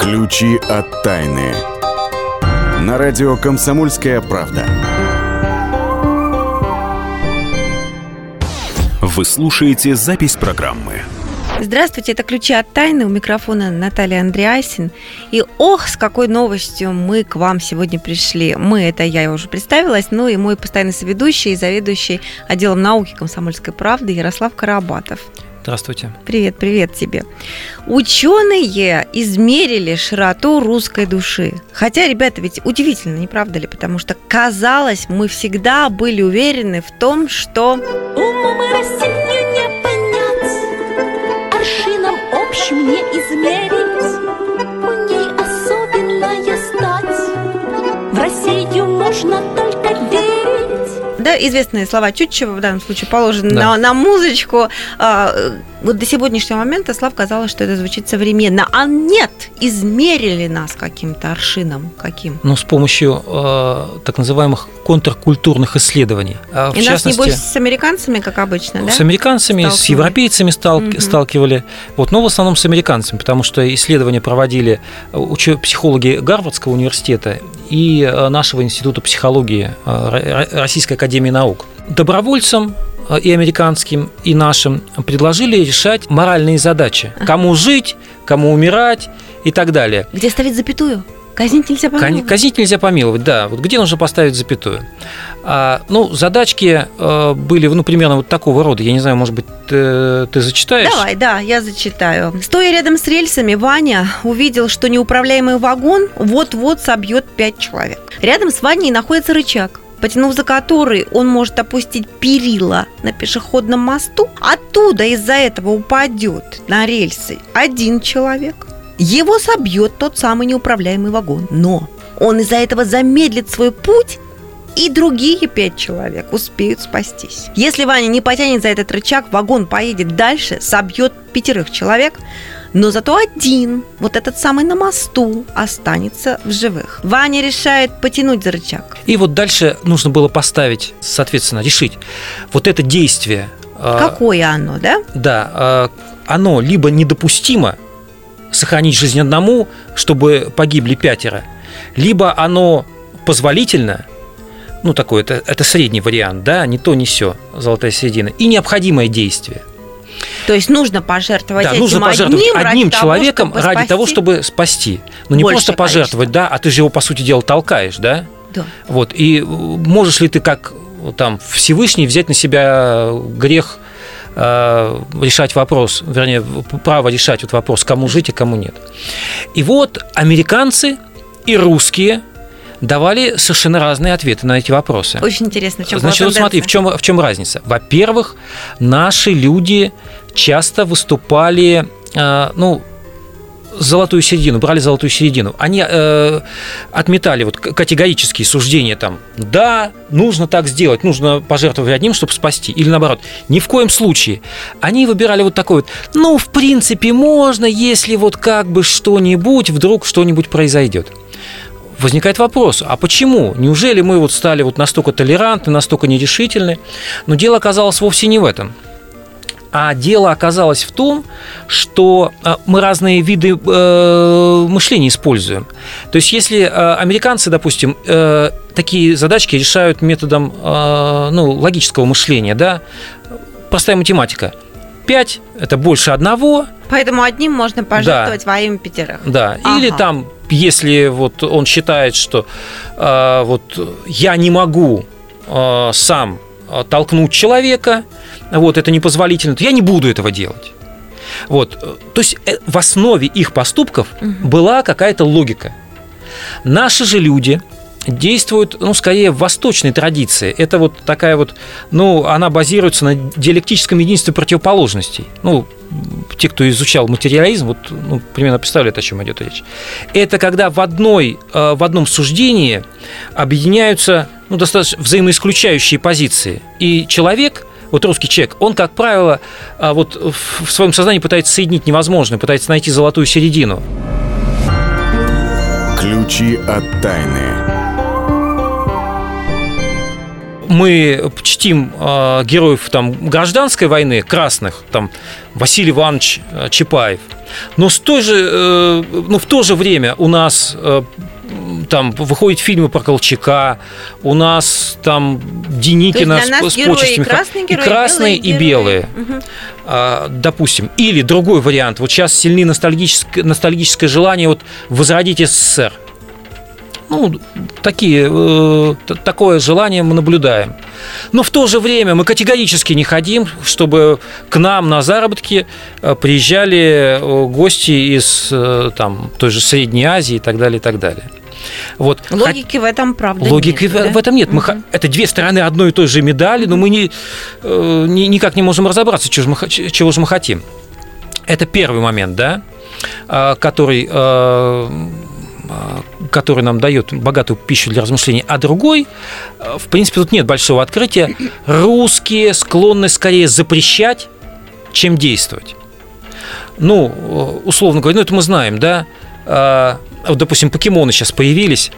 Ключи от тайны. На радио «Комсомольская правда». Вы слушаете запись программы. Здравствуйте, это «Ключи от тайны». У микрофона Наталья Андреасин. И ох, с какой новостью мы к вам сегодня пришли. Мы, это я уже представилась, ну и мой постоянный соведущий и заведующий отделом науки «Комсомольской правды» Ярослав Карабатов. Здравствуйте. Привет, привет тебе. Ученые измерили широту русской души. Хотя, ребята, ведь удивительно, не правда ли? Потому что, казалось, мы всегда были уверены в том, что... Умом и Россию не понять, Аршином общим не измерить. Известные слова Чутчева в данном случае положены Да. на, на музычку. А, вот до сегодняшнего момента Слав казалось, что это звучит современно. А нет, измерили нас каким-то аршином. Каким? Ну, с помощью э, так называемых контркультурных исследований. А, в И нас, частности, небось, с американцами, как обычно, да? с американцами, с европейцами стал- Мгм. сталкивали. Вот, но в основном с американцами, потому что исследования проводили э, психологи Гарвардского университета и э, нашего института психологии э, Ро- Российской академии наук. Добровольцам э, и американским, и нашим предложили решать моральные задачи. Кому жить, кому умирать и так далее. Где ставить запятую? Казнить нельзя помиловать. Казнить нельзя помиловать, да. Вот где нужно поставить запятую? А, ну, задачки э, были, ну, примерно вот такого рода. Я не знаю, может быть, ты, ты зачитаешь? Давай, да, я зачитаю. Стоя рядом с рельсами, Ваня увидел, что неуправляемый вагон вот-вот собьет пять человек. Рядом с Ваней находится рычаг, потянув за который он может опустить перила на пешеходном мосту. Оттуда из-за этого упадет на рельсы один человек. Его собьет тот самый неуправляемый вагон. Но он из-за этого замедлит свой путь и другие пять человек успеют спастись. Если Ваня не потянет за этот рычаг, вагон поедет дальше, собьет пятерых человек, но зато один, вот этот самый на мосту, останется в живых. Ваня решает потянуть за рычаг. И вот дальше нужно было поставить, соответственно, решить вот это действие. э, Какое оно, да? Да, э, оно либо недопустимо сохранить жизнь одному, чтобы погибли пятеро, либо оно позволительно, ну такой, это, это средний вариант, да, не то, не все, золотая середина, и необходимое действие. То есть нужно пожертвовать Да, этим нужно пожертвовать одним, одним, ради того, человеком чтобы ради того, чтобы спасти. Ну не просто пожертвовать, да, а ты же его, по сути дела, толкаешь, да? Да. Вот, и можешь ли ты как там Всевышний взять на себя грех решать вопрос, вернее, право решать вот вопрос, кому жить и кому нет. И вот американцы и русские давали совершенно разные ответы на эти вопросы. Очень интересно, в чем Значит, вот смотри, в чем, в чем разница. Во-первых, наши люди часто выступали, э, ну, золотую середину, брали золотую середину. Они э, отметали вот категорические суждения там, да, нужно так сделать, нужно пожертвовать одним, чтобы спасти, или наоборот, ни в коем случае. Они выбирали вот такой вот, ну, в принципе, можно, если вот как бы что-нибудь, вдруг что-нибудь произойдет возникает вопрос, а почему? Неужели мы вот стали вот настолько толерантны, настолько нерешительны? Но дело оказалось вовсе не в этом. А дело оказалось в том, что э, мы разные виды э, мышления используем. То есть, если э, американцы, допустим, э, такие задачки решают методом э, ну, логического мышления, да, простая математика. 5 – это больше одного, Поэтому одним можно пожертвовать во имя пятерых. да, Ага. или там, если вот он считает, что э, вот я не могу э, сам э, толкнуть человека, вот это непозволительно, то я не буду этого делать. Вот, э, то есть э, в основе их поступков была какая-то логика. Наши же люди действуют, ну, скорее в восточной традиции. Это вот такая вот, ну, она базируется на диалектическом единстве противоположностей. Ну, те, кто изучал материализм, вот ну, примерно представляют, о чем идет речь. Это когда в, одной, э, в одном суждении объединяются ну, достаточно взаимоисключающие позиции. И человек, вот русский человек, он, как правило, э, вот в в своем сознании пытается соединить невозможное, пытается найти золотую середину. Ключи от тайны. мы чтим э, героев там, гражданской войны, красных, там Василий Иванович э, Чапаев. Но с той же, э, ну, в то же время у нас э, там выходят фильмы про Колчака, у нас там Деникина для с, нас с герои почестями. и красные и герои, красные, и белые белые. герои. Мгм. А, допустим. Или другой вариант. Вот сейчас сильны ностальгическое, ностальгическое желание вот возродить СССР. Ну, такие, э, такое желание мы наблюдаем. Но в то же время мы категорически не хотим, чтобы к нам на заработки э, приезжали э, гости из э, там, той же Средней Азии и так далее, и так далее. Вот. Логики в этом, правда, Логики нет, в, да? в этом нет. Мы, ха- Мгм. это две стороны одной и той же медали, но мы не, э, ни- никак не можем разобраться, чего же мы, чего же мы хотим. Это первый момент, да, а, который, э, а, который нам дает богатую пищу для размышлений. А другой, э, в принципе, тут нет большого открытия. Русские склонны скорее запрещать, чем действовать. Ну, э, условно говоря, ну это мы знаем, да. А, Вот, допустим, покемоны сейчас появились.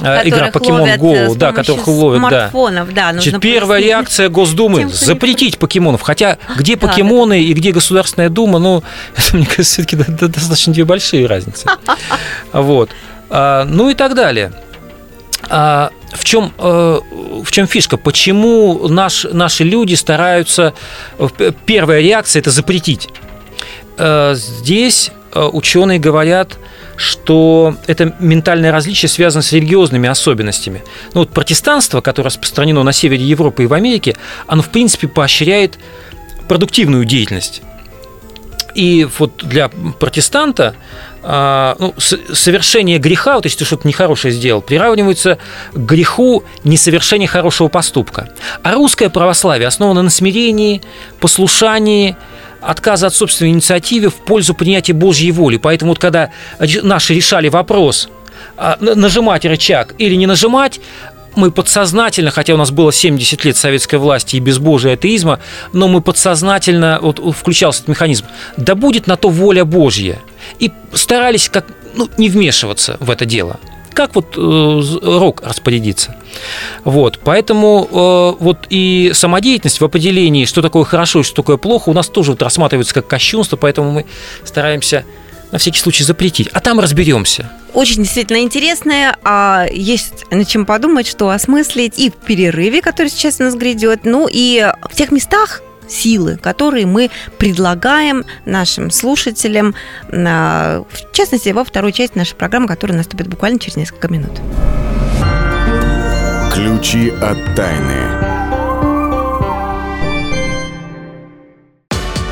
А, Игра э, Go, с да, которых ловят, да. смартфонов, да. нужно Значит, первая реакция Госдумы запретить покемонов. Хотя где Да, покемоны и где Государственная Дума, ну, это, мне кажется, все-таки достаточно две большие разницы. Вот. А, Ну и так далее. А, В чем, э, в чем фишка? Почему наш, наши люди стараются... э, Первая реакция – это запретить. Э, Здесь э, ученые говорят, что это ментальное различие связано с религиозными особенностями. Ну вот протестанство, которое распространено на севере Европы и в Америке, оно в принципе поощряет продуктивную деятельность. И вот для протестанта а, ну, совершение греха, вот если ты что-то нехорошее сделал, приравнивается к греху несовершения хорошего поступка. А русское православие основано на смирении, послушании, отказа от собственной инициативы в пользу принятия Божьей воли. Поэтому вот когда наши решали вопрос, а, на- нажимать рычаг или не нажимать, мы подсознательно, хотя у нас было 70 лет советской власти и безбожия атеизма, но мы подсознательно, вот включался этот механизм, да будет на то воля Божья. И старались как, ну, не вмешиваться в это дело. Как вот э, рок распорядиться. Вот, поэтому э, вот и самодеятельность в определении, что такое хорошо и что такое плохо, у нас тоже вот рассматривается как кощунство, поэтому мы стараемся на всякий случай запретить. А там разберемся. Очень действительно интересное. а, Есть над чем подумать, что осмыслить и в перерыве, который сейчас у нас грядет, ну и в тех местах, силы, которые мы предлагаем нашим слушателям, на- в частности, во второй части нашей программы, которая наступит буквально через несколько минут. Ключи от тайны.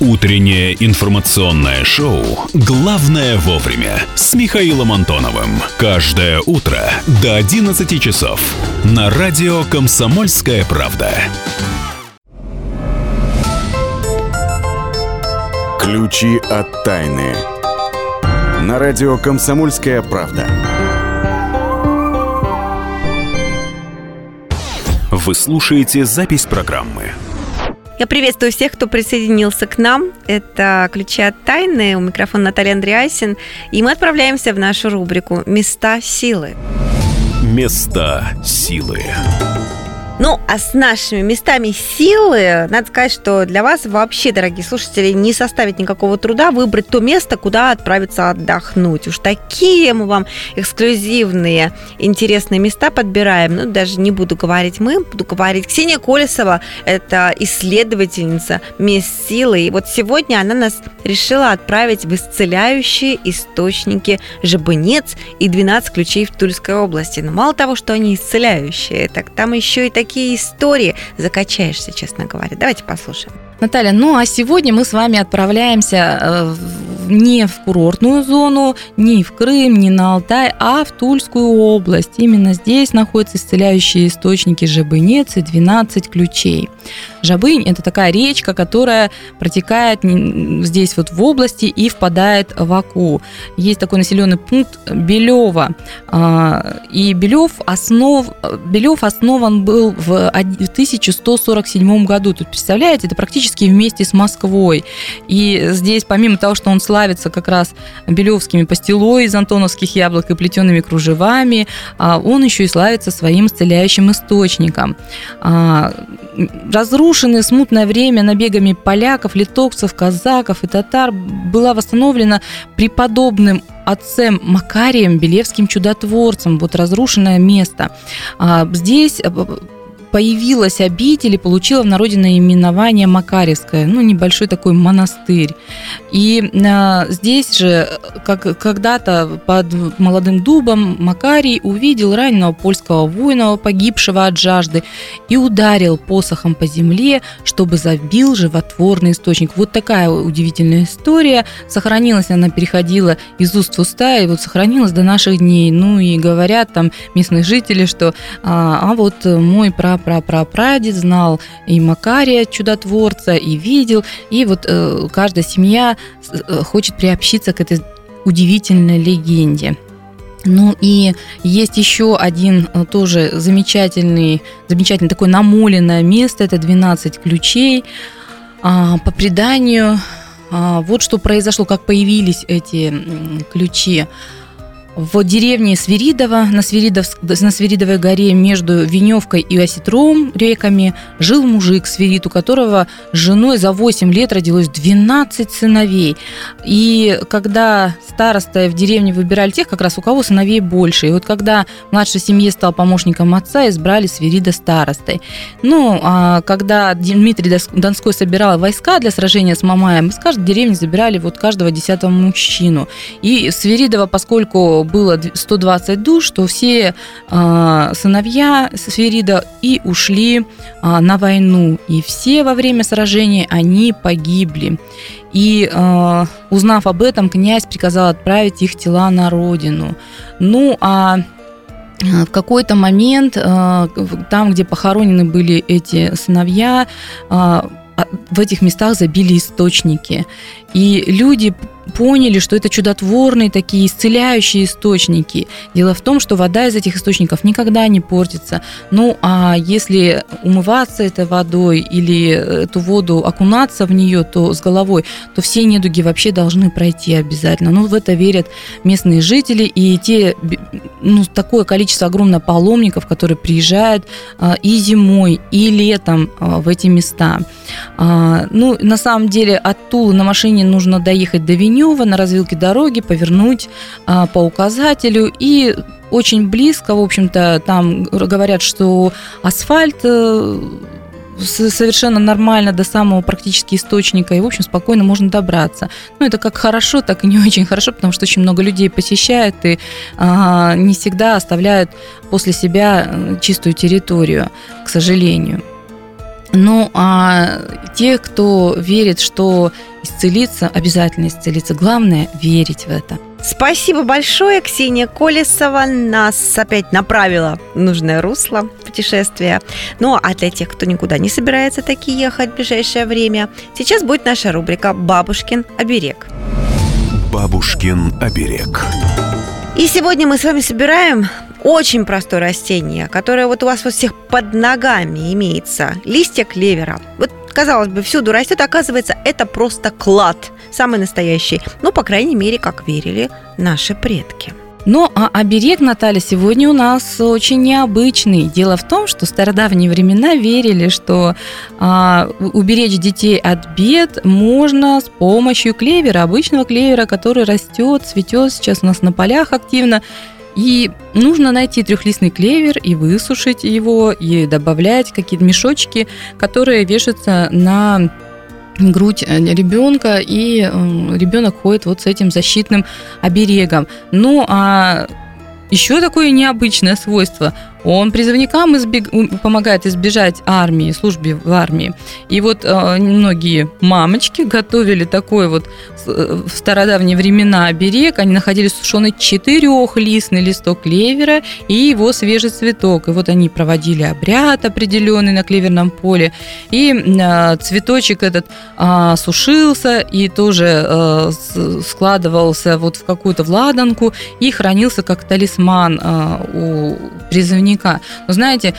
Утреннее информационное шоу «Главное вовремя» с Михаилом Антоновым. Каждое утро до 11 часов на радио «Комсомольская правда». Ключи от тайны. На радио «Комсомольская правда». Вы слушаете запись программы. Я приветствую всех, кто присоединился к нам. Это «Ключи от тайны». У микрофона Наталья Андреасин. И мы отправляемся в нашу рубрику «Места силы». Места силы. Ну, а с нашими местами силы, надо сказать, что для вас вообще, дорогие слушатели, не составит никакого труда выбрать то место, куда отправиться отдохнуть. Уж такие мы вам эксклюзивные, интересные места подбираем. Ну, даже не буду говорить мы, буду говорить Ксения Колесова. Это исследовательница мест силы. И вот сегодня она нас решила отправить в исцеляющие источники Жабынец и 12 ключей в Тульской области. Но мало того, что они исцеляющие, так там еще и такие истории. Закачаешься, честно говоря. Давайте послушаем. Наталья, ну а сегодня мы с вами отправляемся э, не в курортную зону, не в Крым, не на Алтай, а в Тульскую область. Именно здесь находятся исцеляющие источники Жабынец и 12 ключей. Жабынь – это такая речка, которая протекает здесь вот в области и впадает в Аку. Есть такой населенный пункт Белева. А, и Белев, основ, Белев основан был в 1147 году. Тут, представляете, это практически вместе с Москвой. И здесь, помимо того, что он славится как раз белевскими пастилой из антоновских яблок и плетеными кружевами, а, он еще и славится своим исцеляющим источником. А, разрушенное смутное время набегами поляков, литовцев, казаков и татар была восстановлена преподобным отцем Макарием Белевским чудотворцем, вот разрушенное место. А, здесь э, появилась обитель и получила в народе наименование Макаревская, ну, небольшой такой монастырь. И э, здесь же, как когда-то под молодым дубом, Макарий увидел раненого польского воина, погибшего от жажды, и ударил посохом по земле, чтобы забил животворный источник. Вот такая удивительная история. Сохранилась она, переходила из уст в уста, и вот сохранилась до наших дней. Ну и говорят там местные жители, что а, а вот мой прапрадед пра-пра-прадед знал и Макария чудотворца, и видел. И вот э, каждая семья э, хочет приобщиться к этой удивительной легенде. Ну и есть еще один э, тоже замечательный, замечательный такое намоленное место, это 12 ключей. А, по преданию, а, вот что произошло, как появились эти ключи в деревне Свиридово на, Свиридов, на Свиридовой горе между Веневкой и Осетром реками жил мужик Свирид, у которого с женой за 8 лет родилось 12 сыновей. И когда староста в деревне выбирали тех, как раз у кого сыновей больше. И вот когда младшей семье стал помощником отца, избрали Свирида старостой. Ну, а когда Дмитрий Донской собирал войска для сражения с Мамаем, из каждой деревни забирали вот каждого десятого мужчину. И Свиридова, поскольку было 120 душ, то все э, сыновья Сферида и ушли э, на войну. И все во время сражения они погибли. И э, узнав об этом, князь приказал отправить их тела на родину. Ну, а в какой-то момент, там, где похоронены были эти сыновья, в этих местах забили источники. И люди поняли, что это чудотворные такие исцеляющие источники. Дело в том, что вода из этих источников никогда не портится. Ну, а если умываться этой водой или эту воду окунаться в нее, то с головой, то все недуги вообще должны пройти обязательно. Ну, в это верят местные жители и те, ну, такое количество огромное паломников, которые приезжают а, и зимой, и летом а, в эти места. А, ну, на самом деле от Тулы на машине нужно доехать до Вени, Вишнева на развилке дороги повернуть а, по указателю и очень близко, в общем-то, там говорят, что асфальт э, совершенно нормально до самого практически источника, и, в общем, спокойно можно добраться. Ну, это как хорошо, так и не очень хорошо, потому что очень много людей посещают и а, не всегда оставляют после себя э, чистую территорию, к сожалению. Ну, а те, кто верит, что исцелиться, обязательно исцелиться. Главное – верить в это. Спасибо большое, Ксения Колесова нас опять направила в нужное русло путешествия. Ну, а для тех, кто никуда не собирается таки ехать в ближайшее время, сейчас будет наша рубрика «Бабушкин оберег». «Бабушкин оберег». И сегодня мы с вами собираем очень простое растение, которое вот у вас вот всех под ногами имеется. Листья клевера. Вот казалось бы, всюду растет, оказывается, это просто клад, самый настоящий. Ну, по крайней мере, как верили наши предки. Ну, а оберег, Наталья, сегодня у нас очень необычный. Дело в том, что в стародавние времена верили, что а, уберечь детей от бед можно с помощью клевера, обычного клевера, который растет, цветет сейчас у нас на полях активно. И нужно найти трехлистный клевер и высушить его, и добавлять какие-то мешочки, которые вешаются на грудь э, ребенка, и э, ребенок ходит вот с этим защитным оберегом. Ну, а еще такое необычное свойство. Он призывникам избег... помогает избежать армии, службе в армии. И вот э, многие мамочки готовили такой вот э, в стародавние времена оберег. Они находили сушеный четырехлистный листок клевера и его свежий цветок. И вот они проводили обряд определенный на клеверном поле. И э, цветочек этот э, сушился и тоже э, складывался вот в какую-то владанку и хранился как талисман э, у призывника наверняка. Но знаете,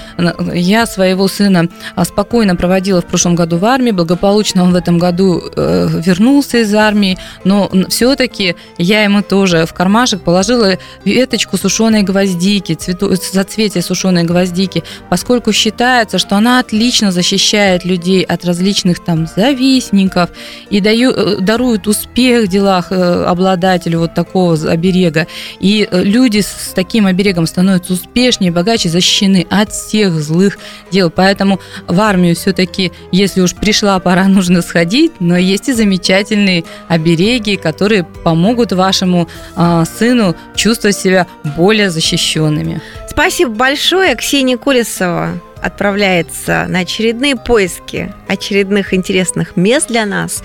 я своего сына а, спокойно проводила в прошлом году в армии, благополучно он в этом году э, вернулся из армии, но все-таки я ему тоже в кармашек положила веточку сушеной гвоздики, цвету, зацветие сушеной гвоздики, поскольку считается, что она отлично защищает людей от различных там завистников и даю, э, дарует успех в делах э, обладателю вот такого оберега. И люди с таким оберегом становятся успешнее, богаче, задачи защищены от всех злых дел. Поэтому в армию все-таки, если уж пришла пора, нужно сходить, но есть и замечательные обереги, которые помогут вашему э, сыну чувствовать себя более защищенными. Спасибо большое, Ксения Колесова отправляется на очередные поиски очередных интересных мест для нас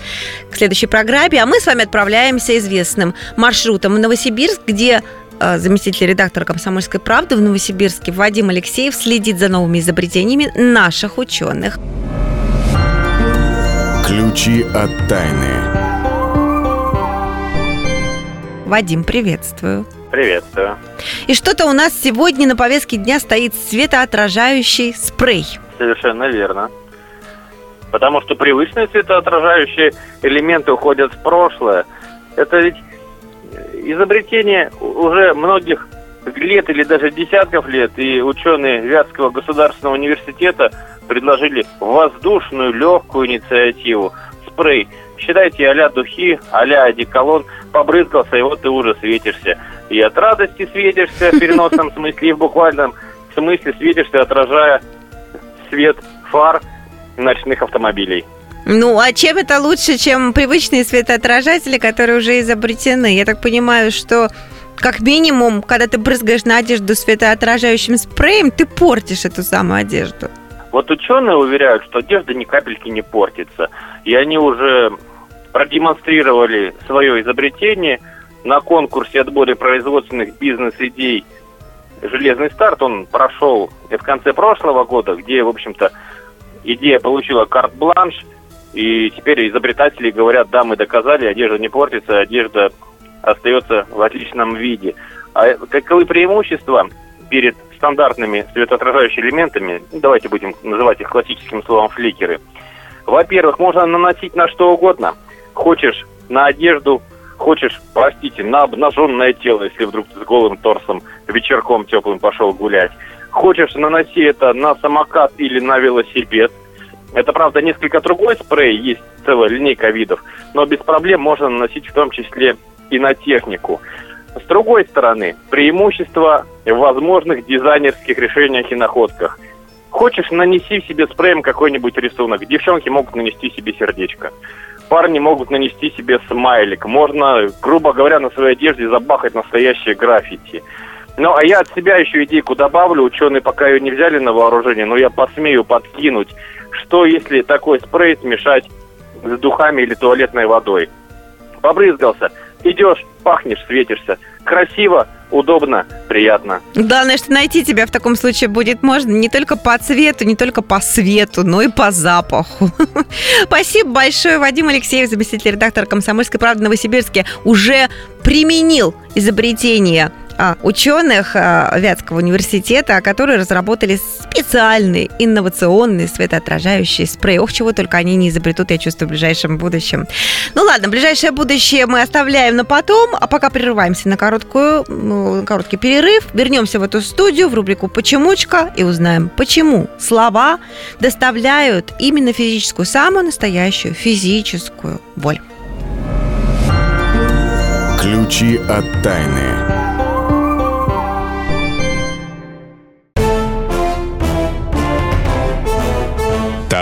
к следующей программе, а мы с вами отправляемся известным маршрутом в Новосибирск, где заместитель редактора «Комсомольской правды» в Новосибирске Вадим Алексеев следит за новыми изобретениями наших ученых. Ключи от тайны. Вадим, приветствую. Приветствую. И что-то у нас сегодня на повестке дня стоит светоотражающий спрей. Совершенно верно. Потому что привычные светоотражающие элементы уходят в прошлое. Это ведь изобретение уже многих лет или даже десятков лет, и ученые Вятского государственного университета предложили воздушную легкую инициативу спрей. Считайте а-ля духи, а-ля одеколон, побрызгался, и вот ты уже светишься. И от радости светишься в переносном смысле, и в буквальном смысле светишься, отражая свет фар ночных автомобилей. Ну, а чем это лучше, чем привычные светоотражатели, которые уже изобретены? Я так понимаю, что как минимум, когда ты брызгаешь на одежду светоотражающим спреем, ты портишь эту самую одежду. Вот ученые уверяют, что одежда ни капельки не портится. И они уже продемонстрировали свое изобретение на конкурсе отбора производственных бизнес-идей «Железный старт». Он прошел в конце прошлого года, где, в общем-то, идея получила карт-бланш – и теперь изобретатели говорят, да, мы доказали, одежда не портится, одежда остается в отличном виде. А каковы преимущества перед стандартными светоотражающими элементами, давайте будем называть их классическим словом фликеры. Во-первых, можно наносить на что угодно. Хочешь на одежду, хочешь, простите, на обнаженное тело, если вдруг с голым торсом вечерком теплым пошел гулять. Хочешь, наноси это на самокат или на велосипед – это, правда, несколько другой спрей, есть целая линейка видов, но без проблем можно наносить в том числе и на технику. С другой стороны, преимущество в возможных дизайнерских решениях и находках. Хочешь, нанеси себе спреем какой-нибудь рисунок. Девчонки могут нанести себе сердечко. Парни могут нанести себе смайлик. Можно, грубо говоря, на своей одежде забахать настоящие граффити. Ну, а я от себя еще идейку добавлю. Ученые пока ее не взяли на вооружение, но я посмею подкинуть что если такой спрей смешать с духами или туалетной водой? Побрызгался, идешь, пахнешь, светишься. Красиво, удобно, приятно. Главное, что найти тебя в таком случае будет можно не только по цвету, не только по свету, но и по запаху. Спасибо большое, Вадим Алексеев, заместитель редактора «Комсомольской правды» Новосибирске, уже применил изобретение ученых а, Вятского университета, которые разработали специальный инновационный светоотражающий спрей. Ох, чего только они не изобретут, я чувствую, в ближайшем будущем. Ну ладно, ближайшее будущее мы оставляем на потом, а пока прерываемся на, короткую, ну, на короткий перерыв. Вернемся в эту студию, в рубрику «Почемучка» и узнаем, почему слова доставляют именно физическую, самую настоящую физическую боль. Ключи от тайны.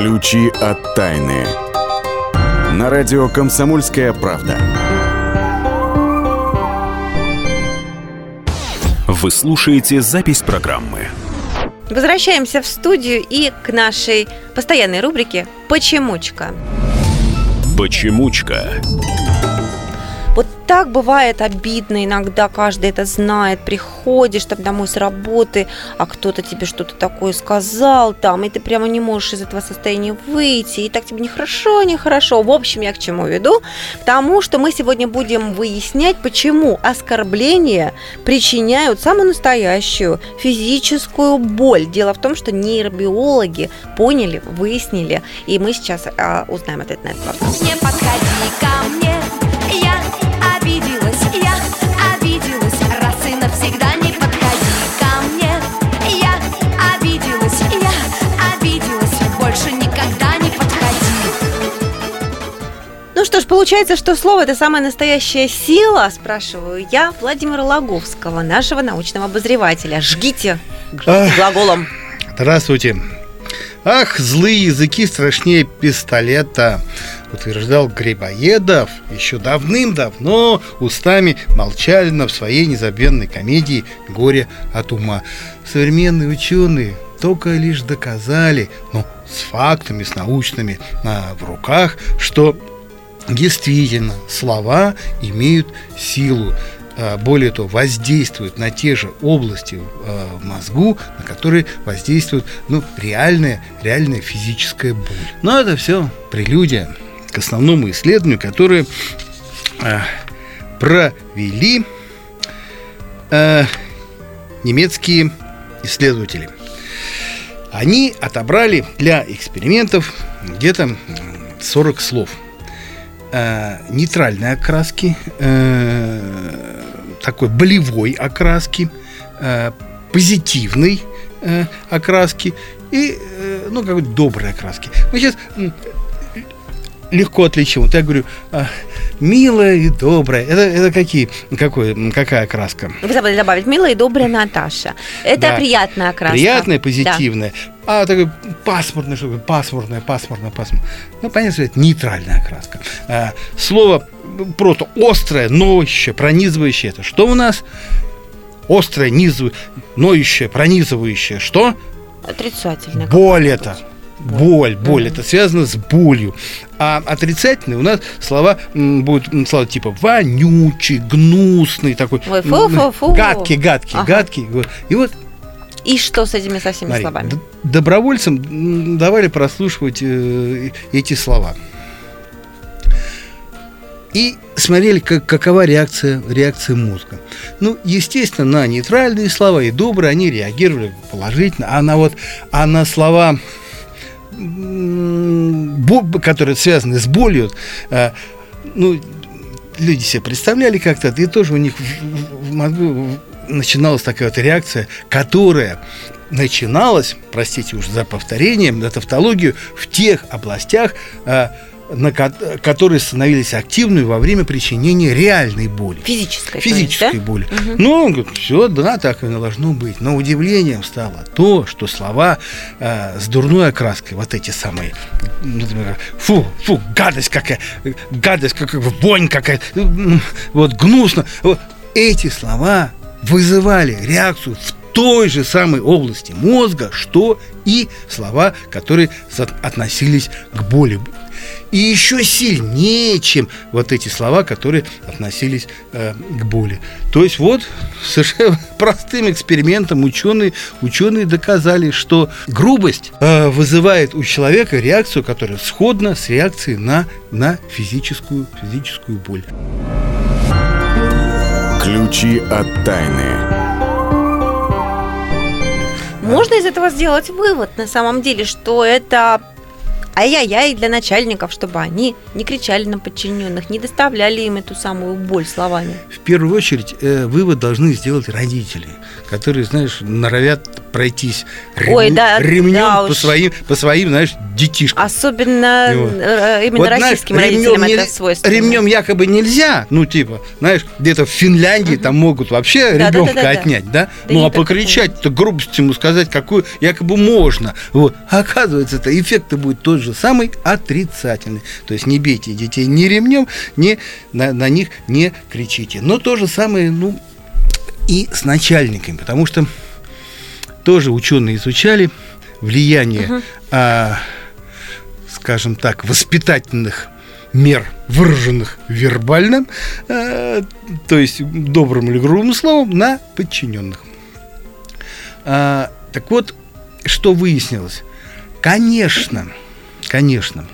Ключи от тайны. На радио «Комсомольская правда». Вы слушаете запись программы. Возвращаемся в студию и к нашей постоянной рубрике «Почемучка». Почемучка. Так бывает обидно, иногда каждый это знает, приходишь там домой с работы, а кто-то тебе что-то такое сказал там, и ты прямо не можешь из этого состояния выйти, и так тебе нехорошо, нехорошо. В общем, я к чему веду? К тому, что мы сегодня будем выяснять, почему оскорбления причиняют самую настоящую физическую боль. Дело в том, что нейробиологи поняли, выяснили, и мы сейчас а, узнаем ответ на этот вопрос. Не подходи ко мне, получается, что слово – это самая настоящая сила, спрашиваю я Владимира Логовского, нашего научного обозревателя. Жгите, Ах. глаголом. Здравствуйте. Ах, злые языки страшнее пистолета, утверждал Грибоедов еще давным-давно устами Молчалина в своей незабвенной комедии «Горе от ума». Современные ученые только лишь доказали, ну, с фактами, с научными а, в руках, что действительно слова имеют силу а, более того, воздействуют на те же области а, в мозгу, на которые воздействует ну, реальная, реальная физическая боль. Но это все прелюдия к основному исследованию, которое а, провели немецкие исследователи. Они отобрали для экспериментов где-то м, 40 слов э, нейтральной окраски, э, такой болевой окраски, э, позитивной э, окраски и, э, ну, какой-то доброй окраски. Мы сейчас м, легко отличим. Вот я говорю, а, милая и добрая. Это, это какие, какой, какая окраска? Вы забыли добавить «милая и добрая Наташа». Это Да. приятная окраска. Приятное, Да. А такой пасмурное, что такое пасмурное, пасмурное, пасмурное. Ну, понятно, что это нейтральная окраска. А, слово просто острое, ноющее, пронизывающее. Это что у нас? Острое, низу, ноющее, пронизывающее. Что? Отрицательная. Боль это. Боль, боль, это связано с болью. А отрицательные у нас слова м, будут слова типа вонючий, гнусный, такой Ой, м, фу-фу-фу. гадкий, гадкий, Ага. гадкий. И вот И что с этими со всеми Смотри, словами? добровольцам давали прослушивать э, эти слова. И смотрели, как, какова реакция, реакция мозга. Ну, естественно, на нейтральные слова и добрые они реагировали положительно, а на вот, а на слова, которые связаны с болью, э, ну, люди себе представляли как-то, и тоже у них в, в- в мозгу начиналась такая вот реакция, которая начиналась, простите уж за повторение, за тавтологию, в тех областях, э, на ко- которые становились активными во время причинения реальной боли. Физической. Физической есть, боли. Мгм. Ну, он говорит, все, да, так и должно быть. Но удивлением стало то, что слова э, с дурной окраской, вот эти самые, например, фу, фу, гадость какая, гадость какая, вонь какая, вот гнусно. Вот эти слова вызывали реакцию в той же самой области мозга, что и слова, которые относились к боли. И еще сильнее, чем вот эти слова, которые относились э, к боли. То есть вот совершенно простым экспериментом ученые, ученые доказали, что грубость э, вызывает у человека реакцию, которая сходна с реакцией на, на физическую, физическую боль. Ключи от тайны. Можно из этого сделать вывод на самом деле, что это ай-яй-яй для начальников, чтобы они не кричали на подчиненных, не доставляли им эту самую боль словами. В первую очередь э, вывод должны сделать родители, которые, знаешь, норовят пройтись рем- Ой, да, ремнем да по уж. своим, по своим, знаешь, детишкам. Особенно Вот. э, именно Вот, знаешь, российским ремнем родителям нель- это свойственно. Ремнем якобы нельзя, ну типа, знаешь, где-то в Финляндии там могут вообще Да, ребенка да, да, да. отнять, да? Да ну не а покричать-то, грубость ему сказать, какую якобы можно. Вот. А оказывается, это эффект будет тот же самый отрицательный. То есть не бейте детей ни ремнем, ни на, на них не кричите. Но то же самое, ну, и с начальниками, потому что тоже ученые изучали влияние, а, скажем так, воспитательных мер, выраженных вербально, а, то есть добрым или грубым словом, на подчиненных. А, так вот, что выяснилось? Конечно, конечно,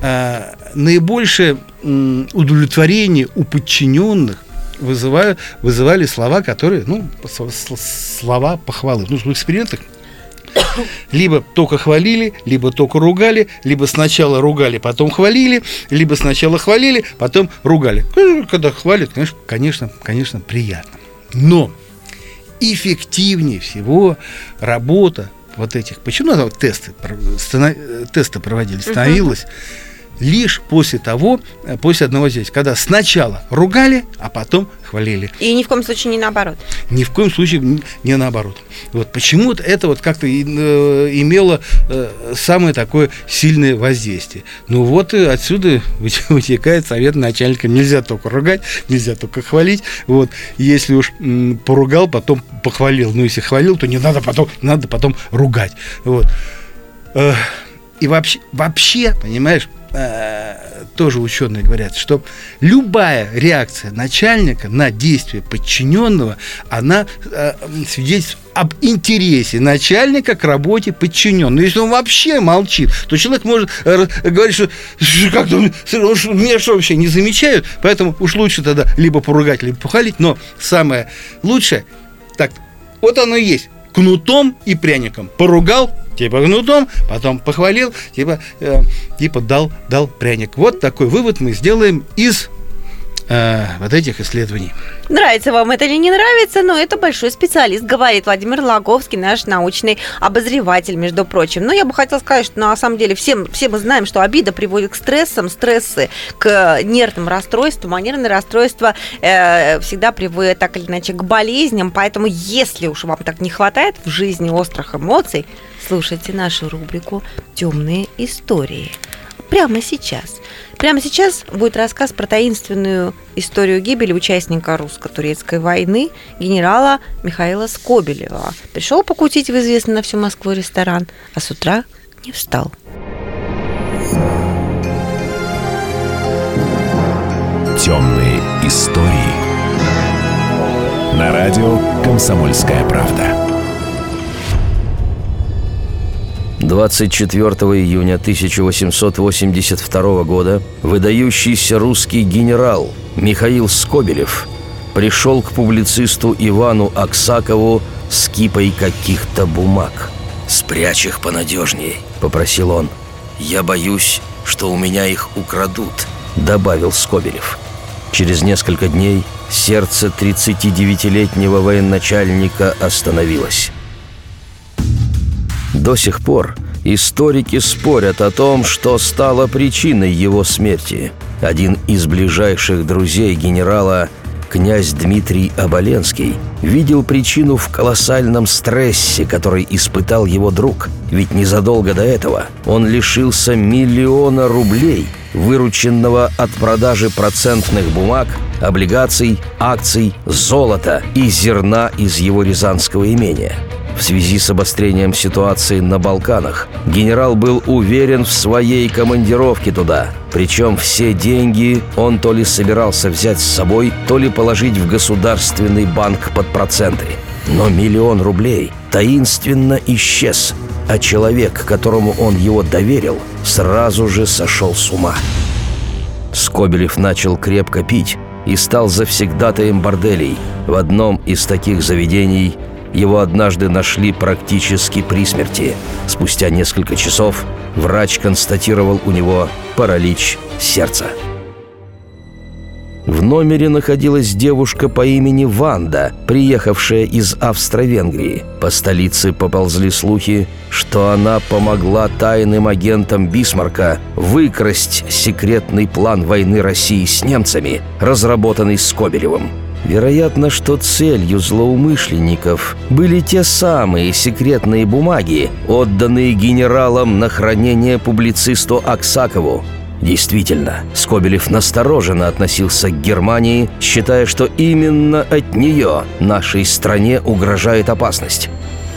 а, наибольшее удовлетворение у подчиненных вызывают, вызывали слова, которые, ну, слова похвалы. Ну, в экспериментах либо только хвалили, либо только ругали, либо сначала ругали, потом хвалили, либо сначала хвалили, потом ругали. Ну, Когда хвалят, конечно, конечно, конечно, приятно. Но эффективнее всего работа вот этих, почему вот тесты, э, тесты проводили, становилась лишь после того, э, после одного здесь, когда сначала ругали, а потом хвалили. И ни в коем случае не наоборот. Ни в коем случае не наоборот. Вот почему-то это вот как-то э, имело э, самое такое сильное воздействие. Ну вот и отсюда выте- вытекает совет начальника. Нельзя только ругать, нельзя только хвалить. Вот если уж поругал, потом похвалил. Ну если хвалил, то не надо потом, надо потом ругать. Вот. И вообще, вообще, понимаешь, э, тоже ученые говорят, что любая реакция начальника на действие подчиненного, она э, свидетельствует об интересе начальника к работе подчиненного. Если он вообще молчит, то человек может э, говорить, что «Слушай, как-то меня что вообще не замечают, поэтому уж лучше тогда либо поругать, либо похвалить, но самое лучшее, так, вот оно и есть, кнутом и пряником. Поругал, типа кнутом, потом похвалил, типа, э, типа дал, дал пряник. Вот такой вывод мы сделаем из э, вот этих исследований. Нравится вам это или не нравится, но это большой специалист, говорит Владимир Лаговский, наш научный обозреватель, между прочим. Но я бы хотела сказать, что на самом деле всем, все мы знаем, что обида приводит к стрессам, стрессы к нервным расстройствам, а нервные расстройства э, всегда приводят так или иначе к болезням. Поэтому, если уж вам так не хватает в жизни острых эмоций, слушайте нашу рубрику «Темные истории» прямо сейчас. Прямо сейчас будет рассказ про таинственную историю гибели участника русско-турецкой войны генерала Михаила Скобелева. Пришел покутить в известный на всю Москву ресторан, а с утра не встал. Темные истории. На радио «Комсомольская правда». 24 июня 1882 года выдающийся русский генерал Михаил Скобелев пришел к публицисту Ивану Аксакову с кипой каких-то бумаг. «Спрячь их понадежнее», — попросил он. «Я боюсь, что у меня их украдут», — добавил Скобелев. Через несколько дней сердце 39-летнего военачальника остановилось. До сих пор историки спорят о том, что стало причиной его смерти. Один из ближайших друзей генерала, князь Дмитрий Оболенский, видел причину в колоссальном стрессе, который испытал его друг. Ведь незадолго до этого он лишился миллиона рублей, вырученного от продажи процентных бумаг, облигаций, акций, золота и зерна из его рязанского имения. В связи с обострением ситуации на Балканах генерал был уверен в своей командировке туда. Причем все деньги он то ли собирался взять с собой, то ли положить в государственный банк под проценты. Но миллион рублей таинственно исчез, а человек, которому он его доверил, сразу же сошел с ума. Скобелев начал крепко пить и стал завсегдатаем борделей. В одном из таких заведений его однажды нашли практически при смерти. Спустя несколько часов врач констатировал у него паралич сердца. В номере находилась девушка по имени Ванда, приехавшая из Австро-Венгрии. По столице поползли слухи, что она помогла тайным агентам Бисмарка выкрасть секретный план войны России с немцами, разработанный Скобелевым. Вероятно, что целью злоумышленников были те самые секретные бумаги, отданные генералам на хранение публицисту Аксакову. Действительно, Скобелев настороженно относился к Германии, считая, что именно от нее нашей стране угрожает опасность.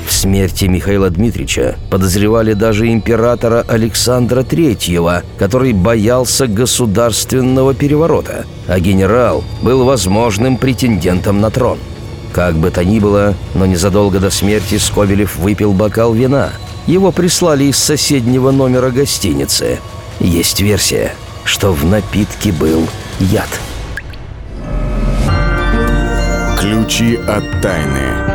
В смерти Михаила Дмитриевича подозревали даже императора Александра Третьего, который боялся государственного переворота, а генерал был возможным претендентом на трон. Как бы то ни было, но незадолго до смерти Скобелев выпил бокал вина. Его прислали из соседнего номера гостиницы – есть версия, что в напитке был яд. Ключи от тайны.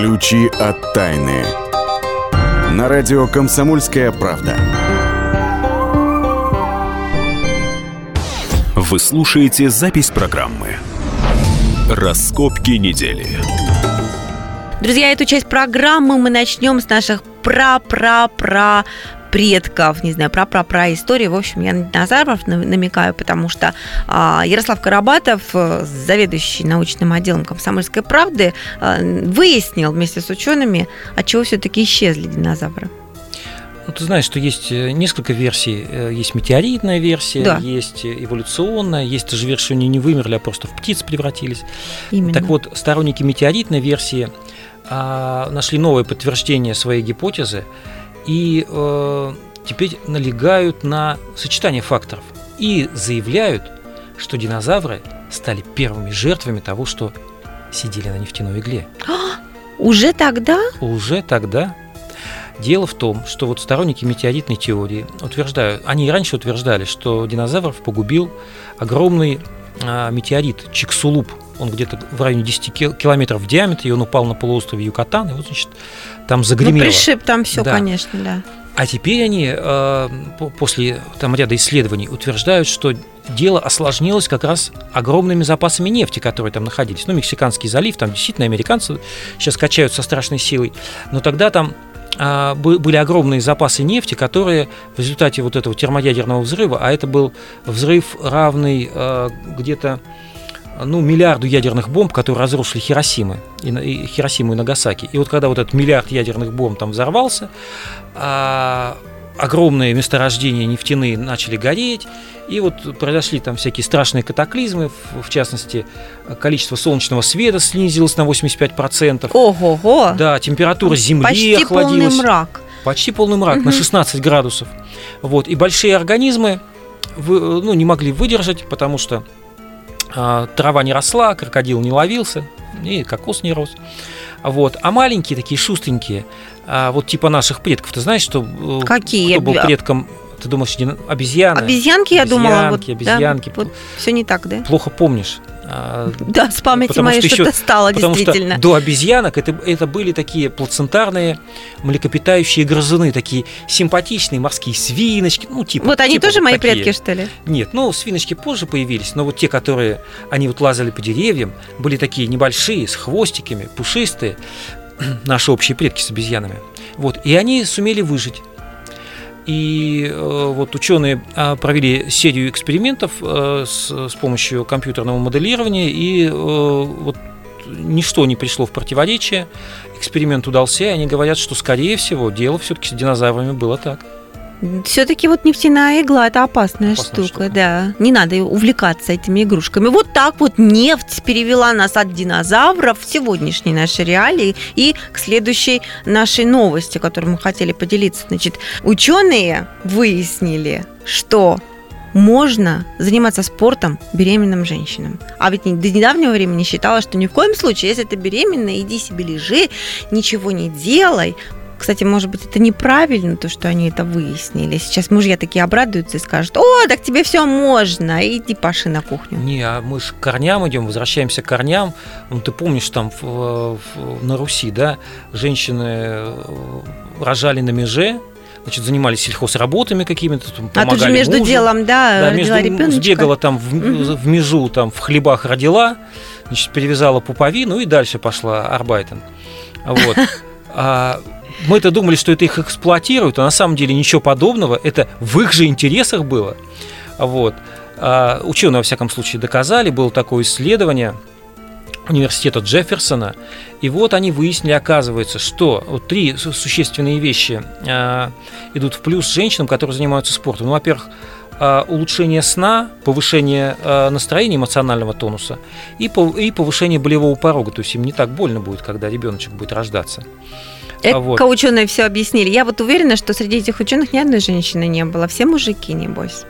Ключи от тайны. На радио «Комсомольская правда». Вы слушаете запись программы Раскопки недели. Друзья, эту часть программы мы начнем с наших пра-пра-пра предков, не знаю, про-про-про истории. В общем, я на динозавров намекаю, потому что а, Ярослав Карабатов, э, заведующий научным отделом «Комсомольской правды», а, выяснил вместе с учеными, от чего все-таки исчезли динозавры. Ну, ты знаешь, что есть э, несколько версий. Э, есть метеоритная версия, да. есть эволюционная, есть даже версия, что они не вымерли, а просто в птиц превратились. Именно. Так вот, сторонники метеоритной версии а, нашли новое подтверждение своей гипотезы и а, теперь налегают на сочетание факторов и заявляют, что динозавры стали первыми жертвами того, что сидели на нефтяной игле. Уже тогда? Уже тогда. Дело в том, что вот сторонники метеоритной теории утверждают, они и раньше утверждали, что динозавров погубил огромный а, метеорит Чиксулуп. Он где-то в районе 10 километров в диаметре, и он упал на полуострове Юкатан, и вот, значит, там загремело. Ну, пришиб там все, да. конечно, да. А теперь они э, после там, ряда исследований утверждают, что дело осложнилось как раз огромными запасами нефти, которые там находились. Ну, Мексиканский залив, там действительно американцы сейчас качают со страшной силой. Но тогда там а, были огромные запасы нефти, которые в результате вот этого термоядерного взрыва, а это был взрыв равный а, где-то ну, миллиарду ядерных бомб, которые разрушили Хиросимы, и, и Хиросиму и Нагасаки. И вот когда вот этот миллиард ядерных бомб там взорвался, а, огромные месторождения нефтяные начали гореть, и вот произошли там всякие страшные катаклизмы, в, частности, количество солнечного света снизилось на 85%. Ого-го! Да, температура Земли Почти охладилась. полный мрак. Почти полный мрак, угу. на 16 градусов. Вот, и большие организмы вы, ну, не могли выдержать, потому что трава не росла, крокодил не ловился, и кокос не рос. Вот. А маленькие такие шустренькие, а, вот типа наших предков, ты знаешь, что э, Какие? кто был предком ты думаешь, обезьяны? Обезьянки, я думала. Вот, обезьянки. Да, вот все не так, да? Плохо помнишь. А, да, с памяти моей что-то еще, стало, потому действительно. Что до обезьянок это, это были такие плацентарные млекопитающие грызуны, такие симпатичные морские свиночки, ну, типа. Вот они типа тоже вот мои такие. предки, что ли? Нет, ну, свиночки позже появились, но вот те, которые, они вот лазали по деревьям, были такие небольшие, с хвостиками, пушистые, наши общие предки с обезьянами. Вот, и они сумели выжить. И э, вот ученые э, провели серию экспериментов э, с, с помощью компьютерного моделирования, и э, вот ничто не пришло в противоречие. Эксперимент удался, и они говорят, что, скорее всего, дело все-таки с динозаврами было так. Все-таки вот нефтяная игла это опасная, Опасная штука, штука. да. Не надо увлекаться этими игрушками. Вот так вот нефть перевела нас от динозавров в сегодняшней нашей реалии и к следующей нашей новости, которой мы хотели поделиться. Значит, ученые выяснили, что можно заниматься спортом беременным женщинам. А ведь до недавнего времени считалось, что ни в коем случае, если ты беременна, иди себе лежи, ничего не делай. Кстати, может быть, это неправильно, то, что они это выяснили. Сейчас мужья такие обрадуются и скажут, о, так тебе все можно, иди паши на кухню. Не, а мы же к корням идем, возвращаемся к корням. Ну, ты помнишь, там в- в- на Руси, да, женщины э, рожали на меже, значит, занимались сельхозработами какими-то, там, А тут же помогали между мужу. делом, да, Да, между, ребеночка. сбегала там в, Мгм. в межу, там в хлебах родила, значит, перевязала пуповину и дальше пошла арбайтен. Вот. А мы-то думали, что это их эксплуатируют, а на самом деле ничего подобного. Это в их же интересах было. Вот. А ученые, во всяком случае, доказали, было такое исследование университета Джефферсона, и вот они выяснили, оказывается, что вот три су- существенные вещи а, идут в плюс женщинам, которые занимаются спортом. Ну, во-первых, а, улучшение сна, повышение а, настроения, эмоционального тонуса и повышение болевого порога. То есть им не так больно будет, когда ребеночек будет рождаться. А вот. Эко-ученые все объяснили. Я вот уверена, что среди этих ученых ни одной женщины не было. Все мужики, небось.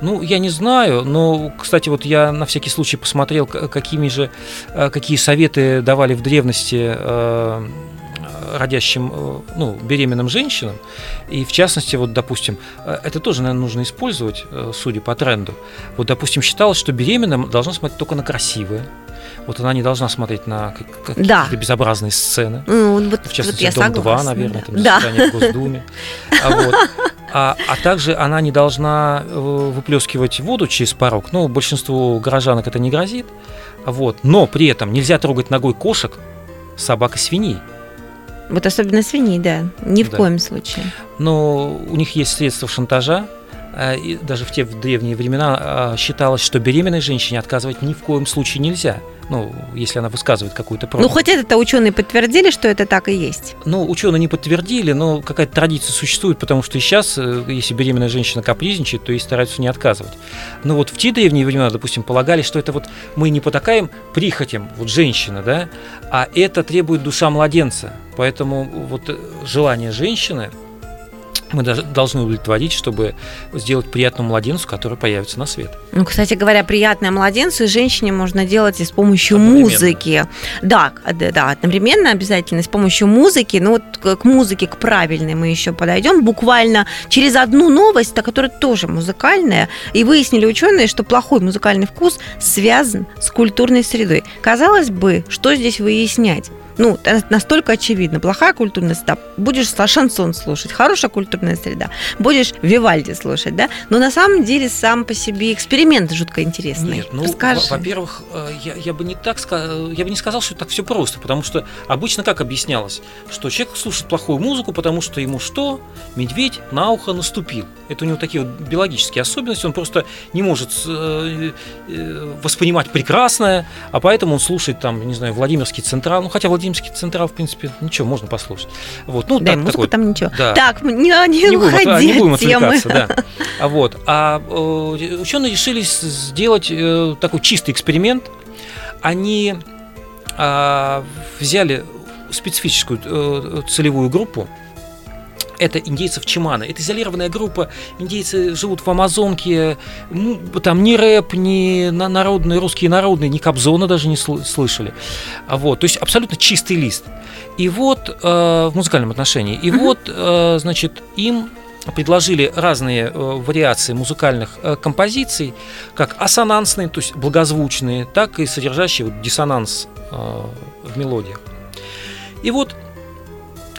Ну, я не знаю, но, кстати, вот я на всякий случай посмотрел, какими же, э, какие советы давали в древности э, родящим, э, ну, беременным женщинам. И в частности, вот, допустим, э, это тоже, наверное, нужно использовать, э, судя по тренду. Вот, допустим, считалось, что беременным должна смотреть только на красивые. Вот она не должна смотреть на как- какие-то Да. безобразные сцены. Ну, вот, В частности, вот я Дом 2, согласна, наверное, да. там Да. заседание в Госдуме. А, вот. А, а также она не должна э, выплескивать воду через порог. Ну, большинству горожанок это не грозит. Вот. Но при этом нельзя трогать ногой кошек, собак и свиней. Вот особенно свиней, да. Ни в Да. коем случае. Но у них есть средства шантажа. э, И даже в те древние времена а, считалось, что беременной женщине отказывать ни в коем случае нельзя. Ну, если она высказывает какую-то просьбу. Ну, хоть это ученые подтвердили, что это так и есть. Ну, ученые не подтвердили, но какая-то традиция существует, потому что и сейчас, э, если беременная женщина капризничает, то ей стараются не отказывать. Но вот в те древние времена, допустим, полагали, что это вот мы не потакаем прихотям, вот женщина, да, а это требует душа младенца. Поэтому вот э, желание женщины мы должны удовлетворить, чтобы сделать приятному младенцу, который появится на свет. Ну, кстати говоря, приятное младенцу и женщине можно делать и с помощью музыки. Да, да, да, одновременно обязательно с помощью музыки. Ну, вот к музыке, к правильной мы еще подойдем. Буквально через одну новость, которая тоже музыкальная. И выяснили ученые, что плохой музыкальный вкус связан с культурной средой. Казалось бы, что здесь выяснять? Ну, настолько очевидно. Плохая культурная среда. Будешь шансон слушать. Хорошая культурная среда. Будешь Вивальди слушать, да? Но на самом деле сам по себе эксперимент жутко интересный. Нет, ну, во-первых, э, я, я бы не так я бы не сказал, что так все просто, потому что обычно как объяснялось, что человек слушает плохую музыку, потому что ему что? Медведь на ухо наступил. Это у него такие вот биологические особенности, он просто не может э, э, воспринимать прекрасное, а поэтому он слушает там, не знаю, Владимирский Централ, ну хотя Владимирский Централ, в принце, ничего, можно послушать. Вот, ну, да, так- музыку такой- там ничего. да. Так, не, не, не будем, уходи не будем от темы. отвлекаться, да. А вот, а э, ученые решили сделать э, такой чистый эксперимент. Они а, взяли специфическую э, целевую группу. Это индейцев Чимана. Это изолированная группа. Индейцы живут в Амазонке. Ну, Там ни рэп, ни на- народные, русские народные, ни Кобзона даже не сл- слышали. А вот, то есть абсолютно чистый лист. И вот э, в музыкальном отношении. И вот, э, значит, им предложили разные э, вариации музыкальных э, композиций, как ассонансные, то есть благозвучные, так и содержащие вот диссонанс э, в мелодиях. И вот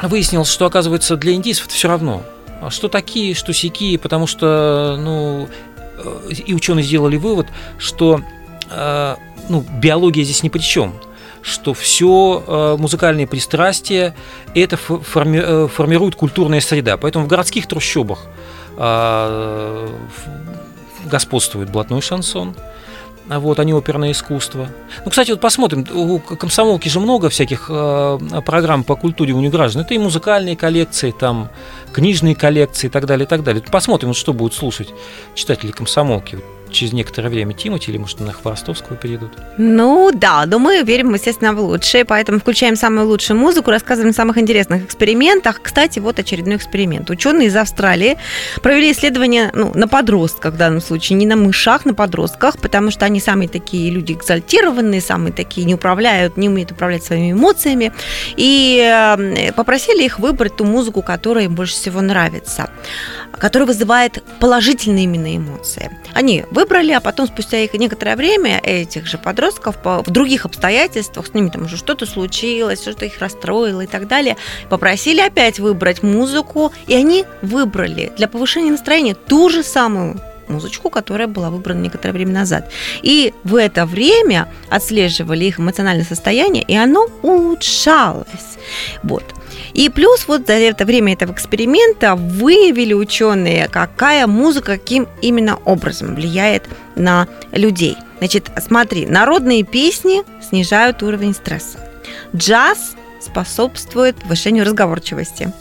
выяснилось, что, оказывается, для индейцев это все равно. А Что такие, что сякие, потому что, ну, э, и ученые сделали вывод, что э, ну, биология здесь ни при чем что все музыкальные пристрастия это фо- форми- э, формирует культурная среда. Поэтому в городских трущобах э, господствует блатной шансон, вот, а не оперное искусство. Ну, кстати, вот посмотрим, у комсомолки же много всяких э, программ по культуре у граждан. Это и музыкальные коллекции, там, книжные коллекции и так далее, и так далее. Посмотрим, вот, что будут слушать читатели комсомолки через некоторое время Тимати или, может, на Хворостовского перейдут? Ну да, но мы верим, естественно, в лучшее, поэтому включаем самую лучшую музыку, рассказываем о самых интересных экспериментах. Кстати, вот очередной эксперимент. Ученые из Австралии провели исследование ну, на подростках в данном случае, не на мышах, на подростках, потому что они самые такие люди экзальтированные, самые такие не управляют, не умеют управлять своими эмоциями, и э, попросили их выбрать ту музыку, которая им больше всего нравится которая вызывает положительные именно эмоции. Они выбрали, а потом спустя некоторое время этих же подростков в других обстоятельствах, с ними там уже что-то случилось, что-то их расстроило и так далее, попросили опять выбрать музыку, и они выбрали для повышения настроения ту же самую музычку, которая была выбрана некоторое время назад. И в это время отслеживали их эмоциональное состояние, и оно улучшалось. Вот. И плюс вот за это время этого эксперимента выявили ученые, какая музыка каким именно образом влияет на людей. Значит, смотри, народные песни снижают уровень стресса. Джаз способствует повышению разговорчивости.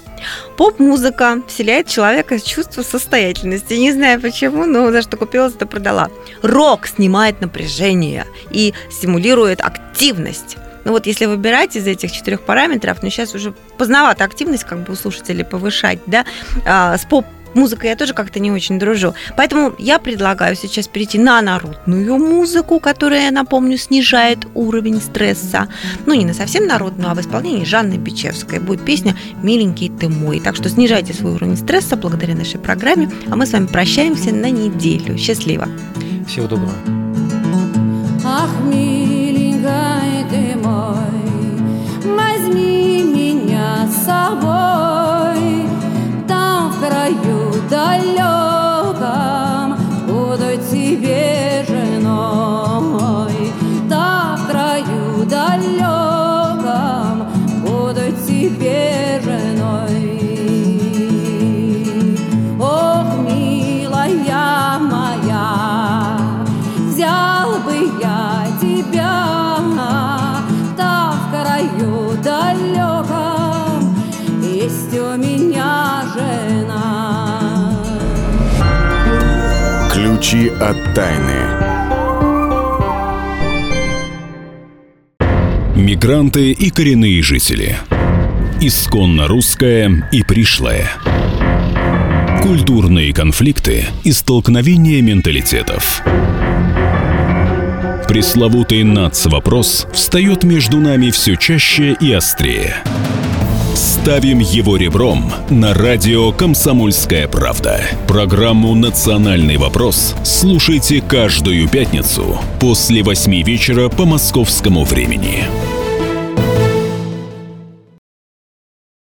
Поп-музыка вселяет в человека чувство состоятельности. Не знаю почему, но за что купила, то продала. Рок снимает напряжение и стимулирует активность. Ну вот если выбирать из этих четырех параметров, ну сейчас уже поздновато активность как бы у слушателей повышать, да, а, с поп музыкой я тоже как-то не очень дружу. Поэтому я предлагаю сейчас перейти на народную музыку, которая, напомню, снижает уровень стресса. Ну, не на совсем народную, а в исполнении Жанны Бичевской. Будет песня «Миленький ты мой». Так что снижайте свой уровень стресса благодаря нашей программе. А мы с вами прощаемся на неделю. Счастливо. Всего доброго. Ах, миленькая Ключи от тайны. Мигранты и коренные жители. Исконно русское и пришлое. Культурные конфликты и столкновения менталитетов. Пресловутый НАЦ-вопрос встает между нами все чаще и острее. Ставим его ребром на радио «Комсомольская правда». Программу «Национальный вопрос» слушайте каждую пятницу после восьми вечера по московскому времени.